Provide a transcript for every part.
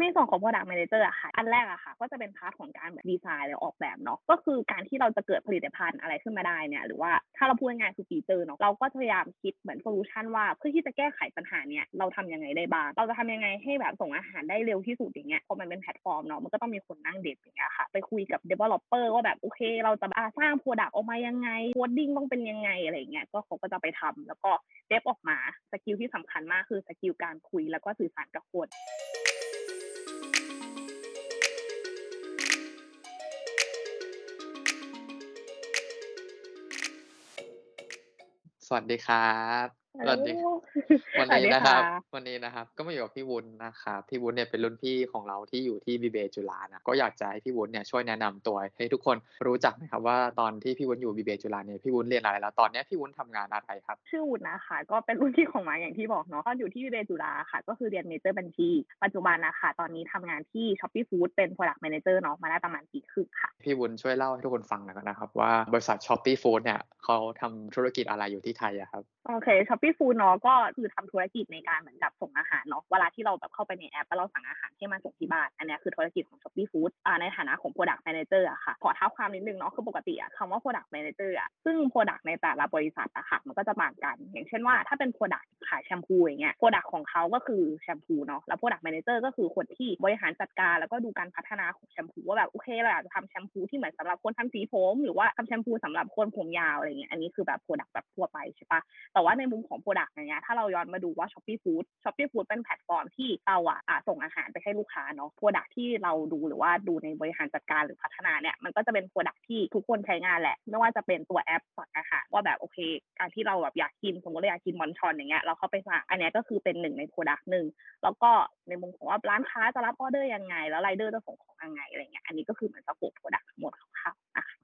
ในส่วนของ Product Manager อะค่ะ อันแรกอะค่ะ ก็จะเป็น part ของการแบบดีไซน์หรือออกแบบเนาะ ก็คือการที่เราจะเกิดผลิตภัณฑ์อะไรขึ้นมาได้เนี่ย หรือว่าถ้าเราพูดง่ายคือ feature เนาะ เราก็พยายามคิดเหมือน solution ว่าเพื่อที่จะแก้ไขปัญหาเนี้ยเราทำยังไงได้บ้าง เราจะทำยังไงให้แบบส่งอาหารได้เร็วที่สุดอย่างเงี้ย พอมันเป็นแพลตฟอร์มเนาะ มันก็ต้องมีคนนั่ง dev อย่างเงี้ยค่ะ ไปคุยกับ developer ว่าแบบโอเค เราจะสร้าง Product ออกมายังไง coding ต้องเป็นยังไงอะไรเงี้ย ก็เขาก็จะไปทำแล้วก็ dev ออกมา skill ที่สำคัญมากคือ skill การคุยแล้วก็สื่อสารกับคน สวัสดีครับ สโหลวัสดีวันสวัสนี้ดีนะคครั่ะบวันนี้นะครับ ก็มาอยู่กับพี่วุฒินะครับพี่วุฒิเนี่ยเป็นรุ่นพี่ของเราที่อยู่ที่ BBA จุฬานะก็อยากจะให้พี่วุฒิเนี่ยช่วยแนะนำตัวให้ทุกคนรู้จักหน่อยครับว่าตอนที่พี่วุฒิอยู่ BBA จุฬาเนี่ยพี่วุฒิเรียนอะไรแล้วตอนเนี้ยพี่วุฒิทำงานอะไรครับ?ชื่อวุฒินะคะก็เป็นรุ่นพี่ของไม้อย่างที่บอกเนาะตอนอยู่ที่ BBA จุฬาอะค่ะ ก็คือเรียนเมเจอร์บัญชี ปัจจุบันน่ะค่ะตอนนี้ทำงานที่ Shopee Food เป็น Product Manager เนาะมาได้ประมาณปีครึ่งค่ะพี่วุฒิช่วยเล่าให้ทุกคนฟังหน่อยนะครับว่าบริษัท Shopee Food เนี่ยเขาทำธุรกิจอะไรอยู่ที่ไทยอะครับ?โอเค Shopee Food เนาะก็คือทำธุรกิจในการเหมือนกับส่งอาหารเนาะเวลาที่เราแบบเข้าไปในแอปแล้วเราสั่งอาหารให้มาส่งที่บ้านอันนี้คือธุรกิจของ Shopee Food อ่าในฐานะของ Product Manager อะค่ะขอเท้าความนิดนึงเนาะคือปกติอะคำว่า Product Manager อะซึ่ง Product ในแต่ละบริษัทอะค่ะมันก็จะต่างกัน อย่างเช่นว่าถ้าเป็น Product ขายแชมพูอย่างเงี้ย product ของเขาก็คือแชมพูเนาะแล้ว product manager ก็คือคนที่บริหารจัดการ แล้วก็ดูการพัฒนาของแชมพูว่าแบบโอเคเราอยากจะทำแชมพูที่เหมือนสำหรับคนทำสีผมหรือว่าทำแชมพูสำหรับคนผมยาวอะไรเงี้ยอันนี้คือแบบ product แบบทั่วไปใช่ปะแต่ว่าในมุมของ product อย่างเงี้ยถ้าเราย้อนมาดูว่า Shopee Food Shopee Food เป็นแพลตฟอร์มที่เราอะอ่าส่งอาหารไปให้ลูกค้าเนาะ Product ที่เราดูหรือว่าดูในบริหารจัดการหรือพัฒนาเนี่ยมันก็จะเป็น Product ที่ทุกคนใช้งานแหละ ไม่ว่าจะเป็นตัวแอปสั่งอาหารว่าแบบโอเค การที่เราแบบอยากกินสมมติเราอยากกิน Bonchon อย่างเงี้ยเราเข้าไปสั่งอันนี้ก็คือเป็นหนึ่งใน Product หนึ่งแล้วก็ในมุมของว่าร้านค้าจะรับออเดอร์ยังไง แล้วไรเดอร์จะส่งของยังไงอะไรเงี้ยอันนี้ก็คือเหมือน scope Product ทั้งหมดคร่าวๆนะคะ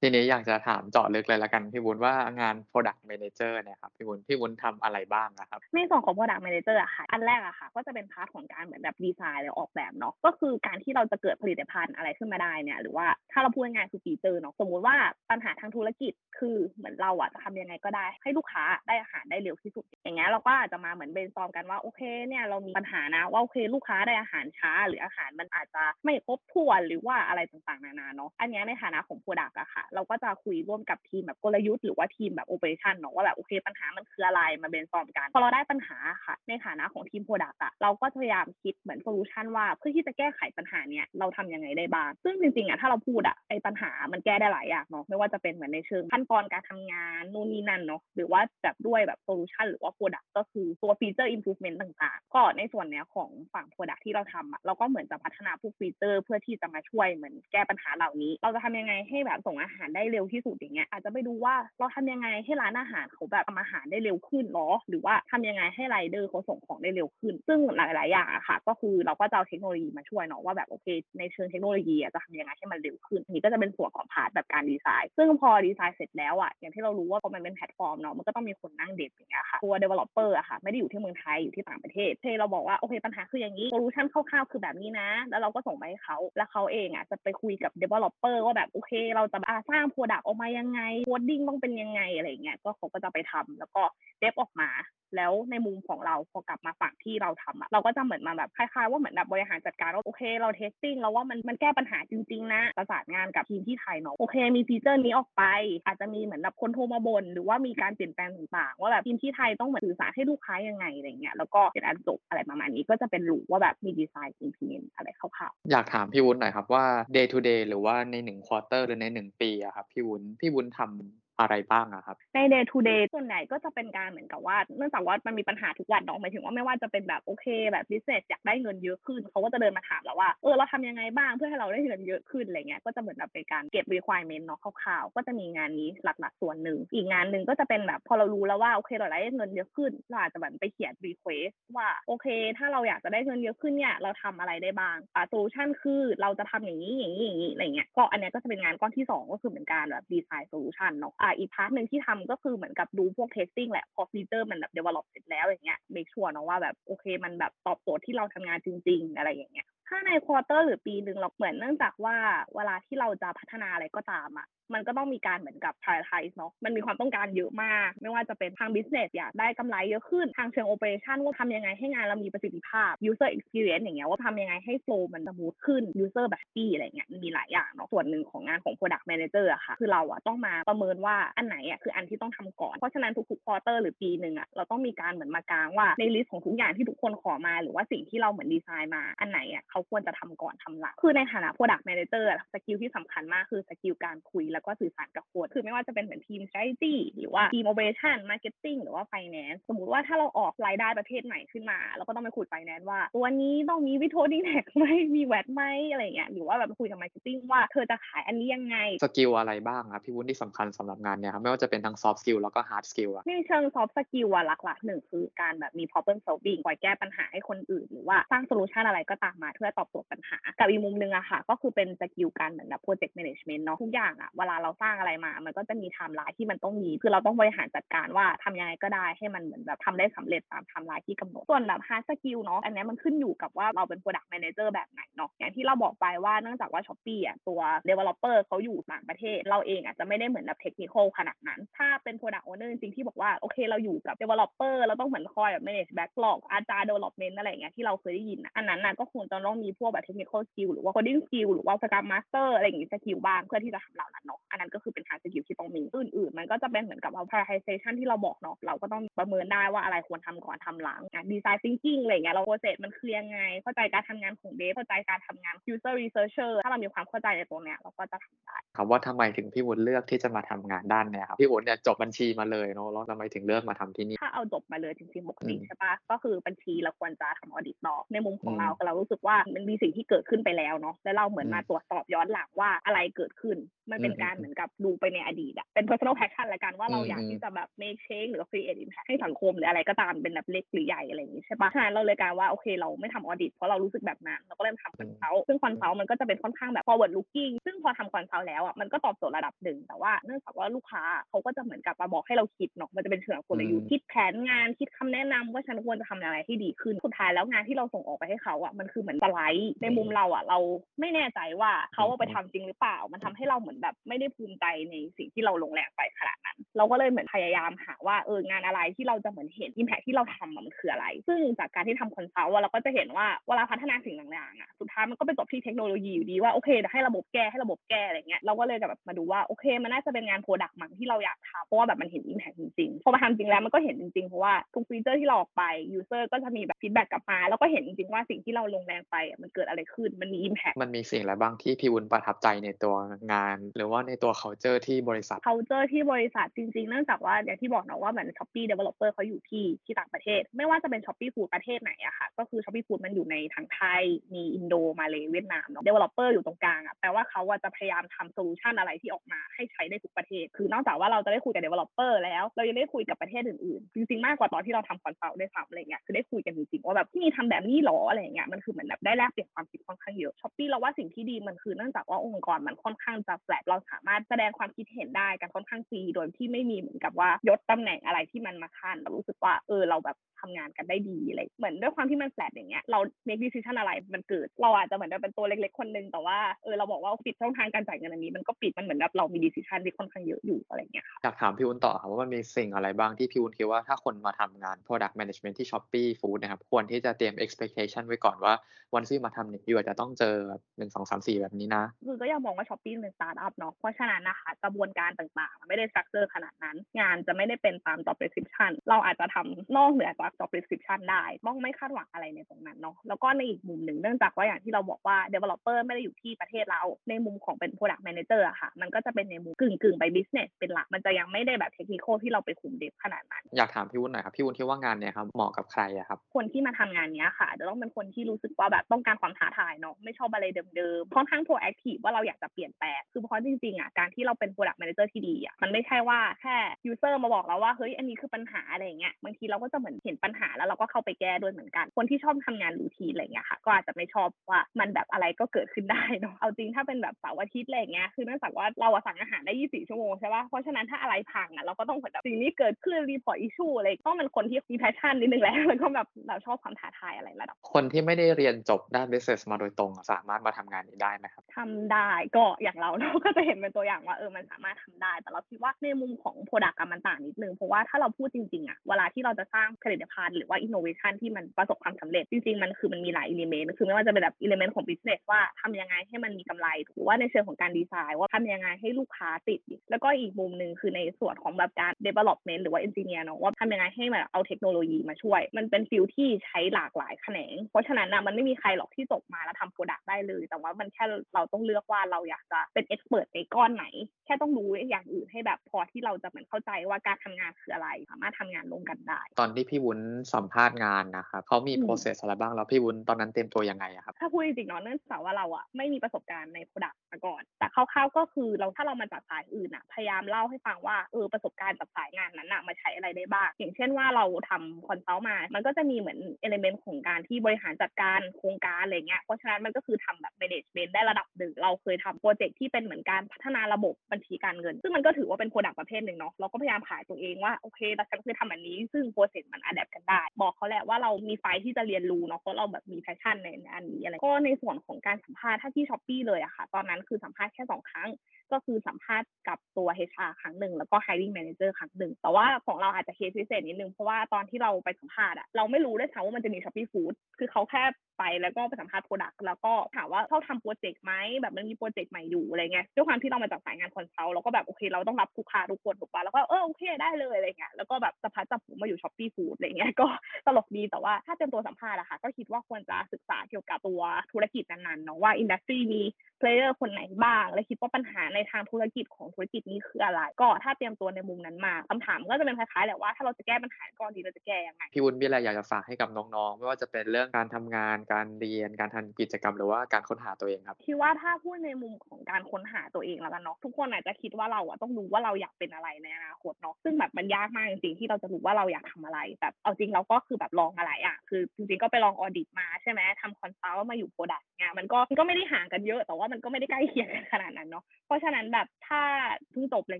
ทีนี้อยากจะถามเจาะลึกเลยแล้วกันพี่วุฒิว่างาน Product Manager เนี่ยครับพี่วุฒิพี่วุฒิทำอะไรบ้างอะครับ?ในส่วนของ Product Manager อะค่ะ อันแรกอะค่ะ ก็จะเป็น part ของการเหมือนแบบดีไซน์หรือออกแบบเนาะก็คือการที่เราจะเกิดผลิตภัณฑ์อะไรขึ้นมาได้เนี่ยหรือว่าถ้าเราพูดง่ายๆคือ feature เนาะสมมุติว่าปัญหาทางธุรกิจคือเหมือนเราอะจะทำยังไงก็ได้ ให้ลูกค้าได้อาหารได้เร็วที่สุด อย่างเงี้ยเราก็อาจจะมาเหมือน brainstorm กันว่าโอเคเนี่ยเรามีปัญหานะว่าโอเคลูกค้าได้อาหารช้า หรืออาหารมันอาจจะไม่ครบถ้วนหรือว่าอะไรต่างๆนานาเนาะอันเนี้ยในฐานะของ Product อะค่ะเราก็จะคุยร่วมกับทีมแบบกลยุทธ์หรือว่าทีมแบบ Operation เนาะว่าแบบโอเคปัญหามันคืออะไรมา brainstorm กัน พอเราได้ปัญหาค่ะ ในฐานะของทีม Product อะเราก็พยายามคิดเหมือน solution ว่าเพื่อที่จะแก้ไขปัญหาเนี้ยเราทำยังไงได้บ้าง ซึ่งจริงๆอะถ้าเราพูดอะไอ้ปัญหามันแก้ได้หลายอย่างเนาะไม่ว่าจะเป็นเหมือนในเชิงขั้นตอนการทำงานนู่นนี่นั่นเนาะหรือว่าแบบด้วยแบบ solution หรือว่า Product ก็คือตัว Feature Improvement ต่างๆ ก็ในส่วนเนี้ยของฝั่ง Product ที่เราทำอะเราก็เหมือนจะพัฒนาพวก feature เพื่อที่จะมาช่วยเหมือนแก้ปัญหาเหล่านี้ เราจะทำยังไงให้แบบส่งอาหารได้เร็วที่สุดอย่างเงี้ยอาจจะไปดูว่าเราทำยังไงให้ร้านอาหารเขาแบบทำอาหารได้เร็วขึ้นเหรอหรือว่าทำยังไงให้ไรเดอร์เขาส่งของได้เร็วขึ้น ซึ่งหลายๆอย่างอะค่ะ ก็คือเราก็จะเอาเทคโนโลยีมาช่วยเนาะว่าแบบโอเค ในเชิงเทคโนโลยีจะทำยังไงให้มันเร็วขึ้น อันนี้ก็จะเป็นส่วนของ part แบบการดีไซน์ซึ่งพอดีไซน์เสร็จแล้วอะอย่างที่เรารู้ว่าพอมันเป็นแพลตฟอร์มเนาะมันก็ต้องมีคนนั่ง dev อย่างเงี้ยค่ะตัว developer อะค่ะไม่ได้อยู่ที่เมืองไทยอยู่ที่ต่างประเทศโอเคเราบอกว่าโอเคปัญหาคืออย่างงี้ solution คร่าวๆคือแบบนี้นะ แล้วเราก็ส่งไปให้เขาแล้วเขาเองอะจะไปคุยกับ developer ว่าแบบโอเค เราจะอ่าสร้าง product ออกมายังไงcoding ต้องเป็นยังไงอะไรอย่างเงี้ยก็เขาก็จะไปทำแล้วก็ dev ออกมา แล้วในมุมของเราพอกลับมาฝั่งที่เราทำอะเราก็จะเหมือนมาแบบคล้ายๆว่าเหมือนแบบบริหารจัดการว่าโอเค เรา testing แล้วว่ามันมันแก้ปัญหาจริงๆนะประสานงานกับทีมที่ไทยเนาะโอเค มี feature นี้ออกไป อาจจะมีเหมือนแบบคนโทรมาบ่นหรือว่ามีการเปลี่ยนแปลงต่างๆ ว่าแบบทีมที่ไทยต้องเหมือนสื่อสารให้ลูกค้ายังไงอะไรเงี้ยแล้วก็เป็นอันจบอะไรประมาณนี้ก็จะเป็น loop ว่าแบบมี design implement อะไรคร่าวๆอยากถามพี่วุฒิหน่อยครับว่า day to day หรือว่าใน1 quarter หรือใน1ปีอะครับพี่วุ้นพี่วุ้นทำ อะไรบ้างอะครับ?ใน day to day ส่วนใหญ่ก็จะเป็นการเหมือนกับว่า เนื่องจากว่ามันมีปัญหาทุกวันเนาะหมายถึงว่าไม่ว่าจะเป็นแบบโอเค แบบ business อยากได้เงินเยอะขึ้นเขาก็จะเดินมาถามเราว่าเออเราทำยังไงบ้างเพื่อให้เราได้เงินเยอะขึ้นอะไรเงี้ยก็จะเหมือนแบบเป็นการเก็บ requirement เนาะคร่าวๆก็จะมีงานนี้หลักๆส่วนหนึ่งอีกงานหนึ่งก็จะเป็นแบบพอเรารู้แล้วว่าโอเคเราได้เงินเยอะขึ้นเราอาจจะแบบไปเขียน request ว่าโอเค ถ้าเราอยากจะได้เงินเยอะขึ้นเนี่ยเราทำอะไรได้บ้างอ่า solution คือเราจะทำอย่างนี้อย่างนี้อย่างงี้อะไรเงี้ยก็อันนี้ก็จะเป็นงานก้อนที่ 2 ก็คือเหมือนการแบบ design solution เนาะอ่าอีก part หนึ่งที่ทำก็คือเหมือนกับดูพวก testing แหละพอ feature มันแบบ develop เสร็จแล้วอย่างเงี้ย make sure เนาะว่าแบบโอเค มันแบบตอบโจทย์ที่เราทำงานจริง ๆ อะไรอย่างเงี้ยถ้าใน quarter หรือปีหนึ่งเราเหมือนเนื่องจากว่าเวลาที่เราจะพัฒนาอะไรก็ตามอะ มันก็ต้องมีการเหมือนกับ prioritize เนาะมันมีความต้องการเยอะมาก ไม่ว่าจะเป็นทาง business อยากได้กำไรเยอะขึ้นทางเชิง operation ว่าทำยังไงให้งานเรามีประสิทธิภาพ user experience อย่างเงี้ยว่าทำยังไงให้ flow มัน smooth ขึ้น user แบบ happy อะไรเงี้ยมันมีหลายอย่างเนาะส่วนหนึ่งของงานของ product manager อะค่ะ คือเราอะต้องมาประเมินว่าอันไหนอะคืออันที่ต้องทำก่อน เพราะฉะนั้นทุกๆ quarter หรือปีหนึ่งอะเราต้องมีการเหมือนมากางว่าใน list ของทุกอย่างที่ทุกคนขอมา หรือว่าสิ่งที่เราเหมือนดีไซน์มาอันไหนอะเขาควรจะทำก่อนทำหลังคือในฐานะ product manager skill ที่สำคัญมากคือ skill การคุยแล้วก็สื่อสารกับคนคือไม่ว่าจะเป็นเหมือนทีม strategy หรือว่าทีม operation marketing หรือว่า finance สมมุติว่าถ้าเราออกรายได้ประเภทใหม่ขึ้นมาเราก็ต้องไปคุย finance ว่า ตัวนี้ต้องมี withholding tax ไหมมี VAT ไหมอะไรเงี้ยหรือว่าแบบคุยกับ marketing ว่าเธอจะขายอันนี้ยังไงสกิลอะไรบ้างครับพี่วุ้นที่สำคัญสำหรับงานเนี่ยครับไม่ว่าจะเป็นทั้ง soft skill แล้วก็ hard skill อะในเชิง soft skill อะหลักๆหนึ่งคือการแบบมี problem solving คอยแก้ปัญหาให้คนอื่น หรือว่าสร้าง solution อะไรก็ตามมาเพื่อตอบโจทย์ปัญหา กับอีกมุมหนึ่งอะค่ะ ก็คือเป็น skill การเหมือนแบบ project management เนาะทุกอย่างอะเวลาเราสร้างอะไรมา มันก็จะมีไทม์ไลน์ที่มันต้องมี คือเราต้องบริหารจัดการว่าทำยังไงก็ได้ให้มันเหมือนแบบทำได้สำเร็จตามไทม์ไลน์ที่กำหนด ส่วนแบบ hard skill เนาะ อันนี้มันขึ้นอยู่กับว่าเราเป็น product manager แบบไหนเนาะ อย่างที่เราบอกไปว่าเนื่องจากว่า Shopee อะตัว developer เขาอยู่ต่างประเทศ เราเองอาจจะไม่ได้เหมือนแบบ technical ขนาดนั้น ถ้าเป็น product owner จริงที่บอกว่าโอเคเราอยู่กับ developer เราต้องเหมือนคอยแบบ manage backlog อาจารย์ development อะไรอย่างเงี้ยที่เราเคยได้ยินอะอันนั้นน่ะก็คงจะต้องมีพวกแบบ technical skill หรือว่า coding skill หรือว่า scrum master อะไรอย่างงี้ skill บ้างเพื่อที่จะทำเหล่านั้นเนาะอันนั้นก็คือเป็น hard skill ที่ต้องมี อื่น ๆ มันก็จะเป็นเหมือนกับว่า prioritization ที่เราบอกเนาะเราก็ต้องประเมินได้ว่าอะไรควรทำก่อนทำหลังอะ design thinking อะไรอย่างเงี้ยเรา process มันคือยังไง เข้าใจการทำงานของ dev เข้าใจการทำงาน user researcher ถ้าเรามีความเข้าใจในตรงเนี้ยเราก็จะทำได้ครับว่าทำไมถึงพี่วุ้นเลือกที่จะมาทำงานด้านเนี่ยครับพี่วุ้นเนี่ยจบบัญชีมาเลยเนาะแล้วทำไมถึงเลือกมาทำที่นี่ถ้าเอาจบมาเลยจริงๆปกติอืมใช่ปะก็คือบัญชีเราควรจะทำ audit ต่อในมุมของอืมเราเรารู้สึกว่ามันมีสิ่งที่เกิดขึ้นไปแล้วเนาะแล้วเราเหมือนอืมมาตรวจสอบย้อนหลังว่าอะไรเกิดขึ้นมันเป็นอืมการอืมเหมือนกับดูไปในอดีตอะเป็น personal passion ละกันว่าเราอืมอยากอืมที่จะแบบ make change หรือ create impact ให้สังคมหรืออะไรก็ตามเป็นแบบเล็กหรือใหญ่อะไรอย่างนี้ใช่ปะฉะนั้นเราเลยกลายเป็นว่าโอเคเราไม่ทำ audit เพราะเรารู้สึกแบบนั้นเราก็เริ่มทำ consult ซึ่ง consult มันก็จะเป็นค่อนข้างแบบ forward looking ซึ่งพอทำ consult แล้วอะมันก็ตอบโจทย์ระดับหนึ่งแต่ว่าเนื่องจากว่าลูกค้าเขาก็จะเหมือนกับมาบอกให้เราคิดเนาะมันจะเป็นเชิงกลยุทธ์คิดแผนงานคิดคำแนะนำว่าฉันควรจะทำอะไรให้ดีขึ้นสุดท้ายแล้วงานที่เราส่งออกไปให้เขาอะมันคือเหมือนสไลด์ในมุมเราอะเราไม่แน่ใจว่าเขาเอาไปทำจริงหรือเปล่า มันทำให้เราเหมือนแบบไม่ได้ภูมิใจในสิ่งที่เราลงแรงไปขนาดนั้น เราก็เลยเหมือนพยายามหาว่าเอองานอะไรที่เราจะเหมือนเห็น impact ที่เราทำมันคืออะไร ซึ่งจากการที่ทำ consult เราก็จะเห็นว่าเวลาพัฒนาสิ่งต่างๆอะสุดท้ายมันก็ไปจบที่เทคโนโลยีอยู่ดีว่าโอเคให้ระบบแก้ให้ระบบแก้อะไรเงี้ยเราก็เลยแบบมาดูว่าโอเค มันน่าจะเป็นงาน product มั้งที่เราอยากทำเพราะว่าแบบมันเห็น impact จริงๆพอมาทำจริงแล้วมันก็เห็นจริงๆเพราะว่าทุก feature ที่เราออกไปuser ก็จะมีแบบ feedback กลับมา แล้วก็เห็นจริงๆว่าสิ่งที่เราลงแรงไปมันเกิดอะไรขึ้นมันมี impact มันมีสิ่งอะไรบ้างที่พี่วุ้นประทับใจในตัวงาน หรือว่าในตัว culture ที่บริษัท culture ที่บริษัทจริงๆ เนื่องจากว่าอย่างที่บอกเนาะว่าเหมือน Shopee developer เขาอยู่ที่ที่ต่างประเทศ ไม่ว่าจะเป็น Shopee Food ประเทศไหนอะค่ะ ก็คือ Shopee Food มันอยู่ในทั้งไทย มีอินโดมาเลเวียดนามเนาะ developer อยู่ตรงกลางอะแปลว่าเขาอะจะพยายามทำ solution อะไรที่ออกมาให้ใช้ได้ทุกประเทศ คือนอกจากว่าเราจะได้คุยกับ developer แล้ว เรายังได้คุยกับประเทศอื่นๆ จริงๆ มากกว่าตอนที่เราทำ consult ด้วยซ้ำอะไรเงี้ย คือได้คุยกันจริงๆว่าแบบที่นี่ทำแบบนี้หรออะไรเงี้ย มันคือเหมือนแบบได้แลกเปลี่ยนความคิดค่อนข้างเยอะ Shopee เราว่าสิ่งที่ดีมันคือเนื่องจากว่าองค์กรมันค่อนข้างจะแฟลตเราสามารถแสดงความคิดเห็นได้กันค่อนข้างฟรีโดยที่ไม่มีเหมือนกับว่ายศตำแหน่งอะไรที่มันมาขั้นเรารู้สึกว่าเออเราแบบทำงานกันได้ดีอะไรเหมือนด้วยความที่มันแฟลตอย่างเงี้ยเรา make decision อะไรมันเกิด เราอาจจะเหมือนแบบเป็นตัวเล็กๆคนนึงแต่ว่าเออเราบอกว่าปิดช่องทางการจ่ายเงินอันนี้ มันก็ปิดมันเหมือนแบบเรามี decision ที่ค่อนข้างเยอะอยู่อะไรเงี้ยค่ะอยากถามพี่วุ้นต่อครับว่ามันมีสิ่งอะไรบ้างที่พี่วุ้นคิดว่าถ้าคนมาทำงาน product management ที่ Shopee Food นะครับควรที่จะเตรียม expectation ไว้ก่อนว่าวันที่มาทำเนี่ยอยู่อาจจะต้องเจอแบบหนึ่งสองสามสี่แบบนี้นะคือก็ยังมองว่า Shopee เป็นสตาร์ทอัพเนาะเพราะฉะนั้นนะคะ กระบวนการต่างๆมันไม่ได้ structure ขนาดนั้น งานจะไม่ได้เป็นตาม job description เราอาจจะทำนอกเหนือจาก job description ได้ต้องไม่คาดหวังอะไรในตรงนั้นเนาะแล้วก็ในอีกมุมหนึ่งเนื่องจากว่าอย่างที่เราบอกว่า developer ไม่ได้อยู่ที่ประเทศเรา ในมุมของเป็น product manager อะค่ะ มันก็จะเป็นในมุมกึ่งกึ่งๆไป business เป็นหลักมันจะยังไม่ได้แบบ technical ที่เราไปคุม dev ขนาดนั้น อยากถามพี่วุ้นหน่อยครับพี่วุ้นคิดว่างานเนี่ยครับเหมาะกับใครอะครับคนที่มาทำงานเนี้ยค่ะจะต้องเป็นคนที่รู้สึกว่าแบบต้องการความท้าทายเนาะไม่ชอบอะไรเดิมๆค่อนข้าง proactive ว่าเราอยากจะเปลี่ยนแปลงคือเพราะจริงๆอะการที่เราเป็น product manager ที่ดีอะมันไม่ใช่ว่าแค่ user มาบอกเราว่าเฮ้ยอันนี้คือปัญหาอะไรเงี้ยบางทีเราก็จะเหมือนเห็นปัญหาแล้วเราก็เข้าไปแก้ด้วยเหมือนกัน คนที่ชอบทำงาน routine อะไรเงี้ยค่ะก็อาจจะไม่ชอบว่ามันแบบอะไรก็เกิดขึ้นได้เนาะเอาจริงถ้าเป็นแบบเสาร์อาทิตย์อะไรเงี้ยคือเนื่องจากว่าเราสั่งอาหารได้ 24 ชั่วโมงใช่ป่ะเพราะฉะนั้นถ้าอะไรพังอะเราก็ต้องแบบสิ่งนี้เกิดขึ้น report issue อะไรต้องเป็นคนที่มี passion นิดนึงแหละแล้วก็แบบเราชอบความท้าทายอะไรระดับคนที่ไม่ได้เรียนจบด้าน business มาโดยตรงสามารถมาทำงานนี้ได้ไหมครับ ทำได้ก็อย่างเราเราก็จะเห็นเป็นตัวอย่างว่าเออมันสามารถทำได้ แต่เราคิดว่าในมุมของ Product อะมันต่างนิดนึง เพราะว่าถ้าเราพูดจริงๆอะเวลาที่เราจะสร้างผลิตภัณฑ์หรือว่า innovation ที่มันประสบความสำเร็จจริงๆ มันคือมันมีหลาย element คือไม่ว่าจะเป็นแบบ element ของ business ว่าทำยังไงให้มันมีกำไรหรือว่าในเชิงของการดีไซน์ว่าทำยังไงให้ลูกค้าติด แล้วก็อีกมุมหนึ่งคือในส่วนของแบบการ development หรือว่า engineer เนอะว่าทำยังไงให้มันเอาเทคโนโลยีมาช่วย มันเป็นฟิลที่ใช้หลากหลายแขนง เพราะฉะนั้นอะมันไม่มีใครหรอกที่จบมาแล้วทำ product ได้เลย แต่ว่ามันแค่เราต้องเลือกว่าเราอยากจะเป็น expert ในก้อนไหน แค่ต้องรู้อย่างอื่นให้แบบพอที่เราจะเหมือนเข้าใจว่าการทำงานคืออะไร สามารถทำงานร่วมกันได้ ตอนที่พี่วุ้นสัมภาษณ์งานนะครับเขามีอืม process อะไรบ้างแล้วพี่วุ้นตอนนั้นเตรียมตัวยังไงอะครับถ้าพูดจริงๆเนาะเนื่องจากว่าเราอะไม่มีประสบการณ์ใน Product มาก่อน แต่คร่าวๆก็คือเราถ้าเรามาจากสายอื่นอะพยายามเล่าให้ฟังว่าเออประสบการณ์จากสายงานนั้นอะมาใช้อะไรได้บ้างอย่างเช่นว่าเราทำ consult มา มันก็จะมีเหมือน element ของการที่บริหารจัดการโครงการอะไรเงี้ยเพราะฉะนั้นมันก็คือทำแบบ management ได้ระดับหนึ่งเราเคยทำ project ที่เป็นเหมือนการพัฒนาระบบบัญชีการเงิน ซึ่งมันก็ถือว่าเป็น product ประเภทหนึ่งเนาะเราก็พยายามขายตัวเองว่าโอเคเราฉันเคยทำแบบนี้ ซึ่ง process มัน adapt กันได้ บอกเขาแหละว่าเรามีไฟที่จะเรียนรู้เนาะเพราะเราแบบมี passion ในอันนี้อะไรก็ในส่วนของการสัมภาษณ์ถ้าที่ Shopee เลยอะค่ะ ตอนนั้นคือสัมภาษณ์แค่สองครั้ง ก็คือสัมภาษณ์กับตัว HR ครั้งหนึ่งแล้วก็ hiring manager ครั้งหนึ่ง แต่ว่าของเราอาจจะเคสพิเศษนิดนึง เพราะว่าตอนที่เราไปสัมภาษณ์อะเราไม่รู้ด้วยซ้ำว่ามันจะมี Shopee Food คือเขาแค่ไปแล้วก็ไปสัมภาษณ์ product แล้วก็ถามว่าชอบทำโปรเจกต์ไหมแบบมันมีโปรเจกต์ใหม่อยู่อะไรเงี้ยด้วยความที่เรามาจากสายงาน consult เราก็แบบโอเคเราต้องรับลูกค้าทุกคนถูกปะแล้วก็เออโอเคได้เลยอะไรเงี้ยแล้วก็แบบจับพลัดจับผลูมาอยู่ Shopee Food อะไรเงี้ยก็ตลกดีแต่ว่าถ้าเตรียมตัวสัมภาษณ์อะค่ะก็คิดว่าควรจะศึกษาเกี่ยวกับตัวธุรกิจนั้นๆเนาะว่า industry มี player คนไหนบ้าง และคิดว่าปัญหาในทางธุรกิจของธุรกิจนี้คืออะไร ก็ถ้าเตรียมตัวในมุมนั้นมาคำถามก็จะเป็นคล้ายๆแหละว่าถ้าเราจะแก้ปัญหาก้อนนี้เราจะแก้ยังไงพี่วุ้นมีอะไรอยากจะฝากให้กับน้องๆ ไม่ว่าจะเป็นเรื่องการทำงานการเรียนการทำกิจกรรมหรือว่าการค้นหาตัวเองครับคิดว่าถ้าพูดในมุมของการค้นหาตัวเองแล้วกันเนาะทุกคนอาจจะคิดว่าเราอะต้องรู้ว่าเราอยากเป็นอะไรในอนาคตเนาะซึ่งแบบมันยากมากจริงๆที่เราจะรู้ว่าเราอยากทำอะไรแบบเอาจริงเราก็คือแบบลองอะไรอะคือจริงๆก็ไปลอง audit มาใช่ไหมทำ consult มาอยู่ product เนี่ยมันก็มันก็ไม่ได้ห่างกันเยอะแต่ว่ามันก็ไม่ได้ใกล้เคียงกันขนาดนั้นเนาะเพราะฉะนั้นแบบถ้าเพิ่งจบอะไรเ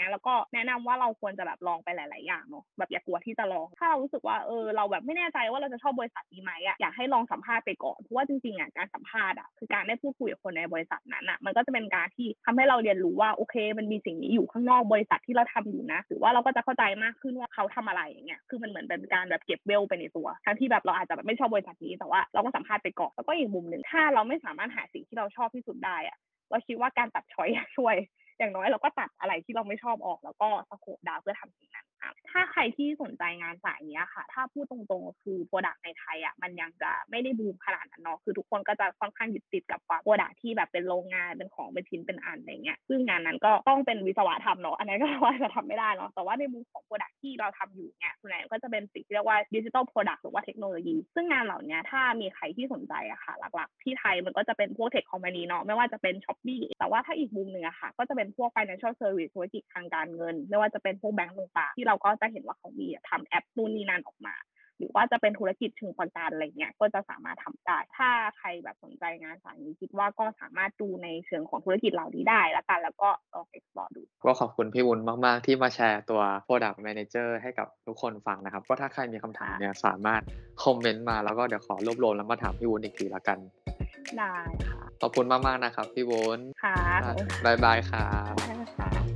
งี้ยแล้วก็แนะนำว่าเราควรจะแบบลองไปหลาย ๆ อย่างเนาะแบบอย่ากลัวที่จะลอง ถ้าเรารู้สึกว่าเออเราแบบไม่แน่ใจว่าเราจะชอบบริษัทนี้ไหมอะอยากให้ลองสัมภาษณ์ไปก่อนเพราะว่าจริง ๆอะการสัมภาษณ์อะคือการได้พูดคุยกับคนในบริษัทนั้นอะมันก็จะเป็นการที่ทำให้เราเรียนรู้ว่าโอเค มันมีสิ่งนี้อยู่ข้างนอกบริษัทที่เราทำอยู่นะหรือว่าเราก็จะเข้าใจมากขึ้นว่าเขาทำอะไรอย่างเงี้ยคือมันเหมือนเป็นการแบบเก็บเวลไปในตัวทั้งที่แบบเราอาจจะแบบไม่ชอบบริษัทนี้แต่ว่าเราก็สัมภาษณ์ไปก่อนแล้วก็อีกมุมหนึ่งถ้าเราไม่สามารถหาสิ่งที่เราชอบที่สุดได้อะ เราคิดว่าการตัด choice ช่วย อย่างน้อยเราก็ตัดอะไรที่เราไม่ชอบออก แล้วก็ scope down เพื่อทำสิ่งนั้น ถ้าใครที่สนใจงานสายนี้ค่ะ ถ้าพูดตรงๆ คือ product ในไทยอะมันยังจะไม่ได้บูมขนาดนั้นเนาะคือทุกคนก็จะค่อนข้างยึดติดกับ product ที่แบบเป็นโรงงานเป็นของเป็นชิ้นเป็นอันอะไรเงี้ยซึ่งงานนั้นก็ต้องเป็นวิศวะทำเนาะอันนั้นก็ว่าจะทำไม่ได้เนาะแต่ว่าในมุมของ product ที่เราทำอยู่เนี่ยส่วนใหญ่ก็จะเป็นสิ่งที่เรียกว่า digital product หรือว่าเทคโนโลยี ซึ่งงานเหล่านี้ถ้ามีใครที่สนใจอะค่ะ หลักๆ ที่ไทยมันก็จะเป็นพวก tech company เนาะไม่ว่าจะเป็น Shopee แต่ว่าถ้าอีกมุมหนึ่งอะค่ะ ก็จะเป็นพวก financial service ธุรกิจทางการเงิน ไม่ว่าจะเป็นพวกแบงก์ต่างๆที่เราก็จะเห็นว่าเขามีทำแอปนู่นนี่นั่นออกมา หรือว่าจะเป็นธุรกิจเชิงประกันอะไรเงี้ยก็จะสามารถทำได้ ถ้าใครแบบสนใจงานสายนี้คิดว่าก็สามารถดูในเชิงของธุรกิจเหล่านี้ได้ละกันแล้วก็ลอง explore ดูก็ขอบคุณพี่วุ้นมาก ๆ ที่มาแชร์ตัว Product Manager ให้กับทุกคนฟังนะครับก็ถ้าใครมีคำถามเนี่ยสามารถคอมเมนต์มาแล้วก็เดี๋ยวขอรวบรวมแล้วมาถามพี่วุ้นอีกทีละกันได้ค่ะขอบคุณมาก ๆ นะครับ พี่วุ้นค่ะขอบคุณบายบายครับค่ะ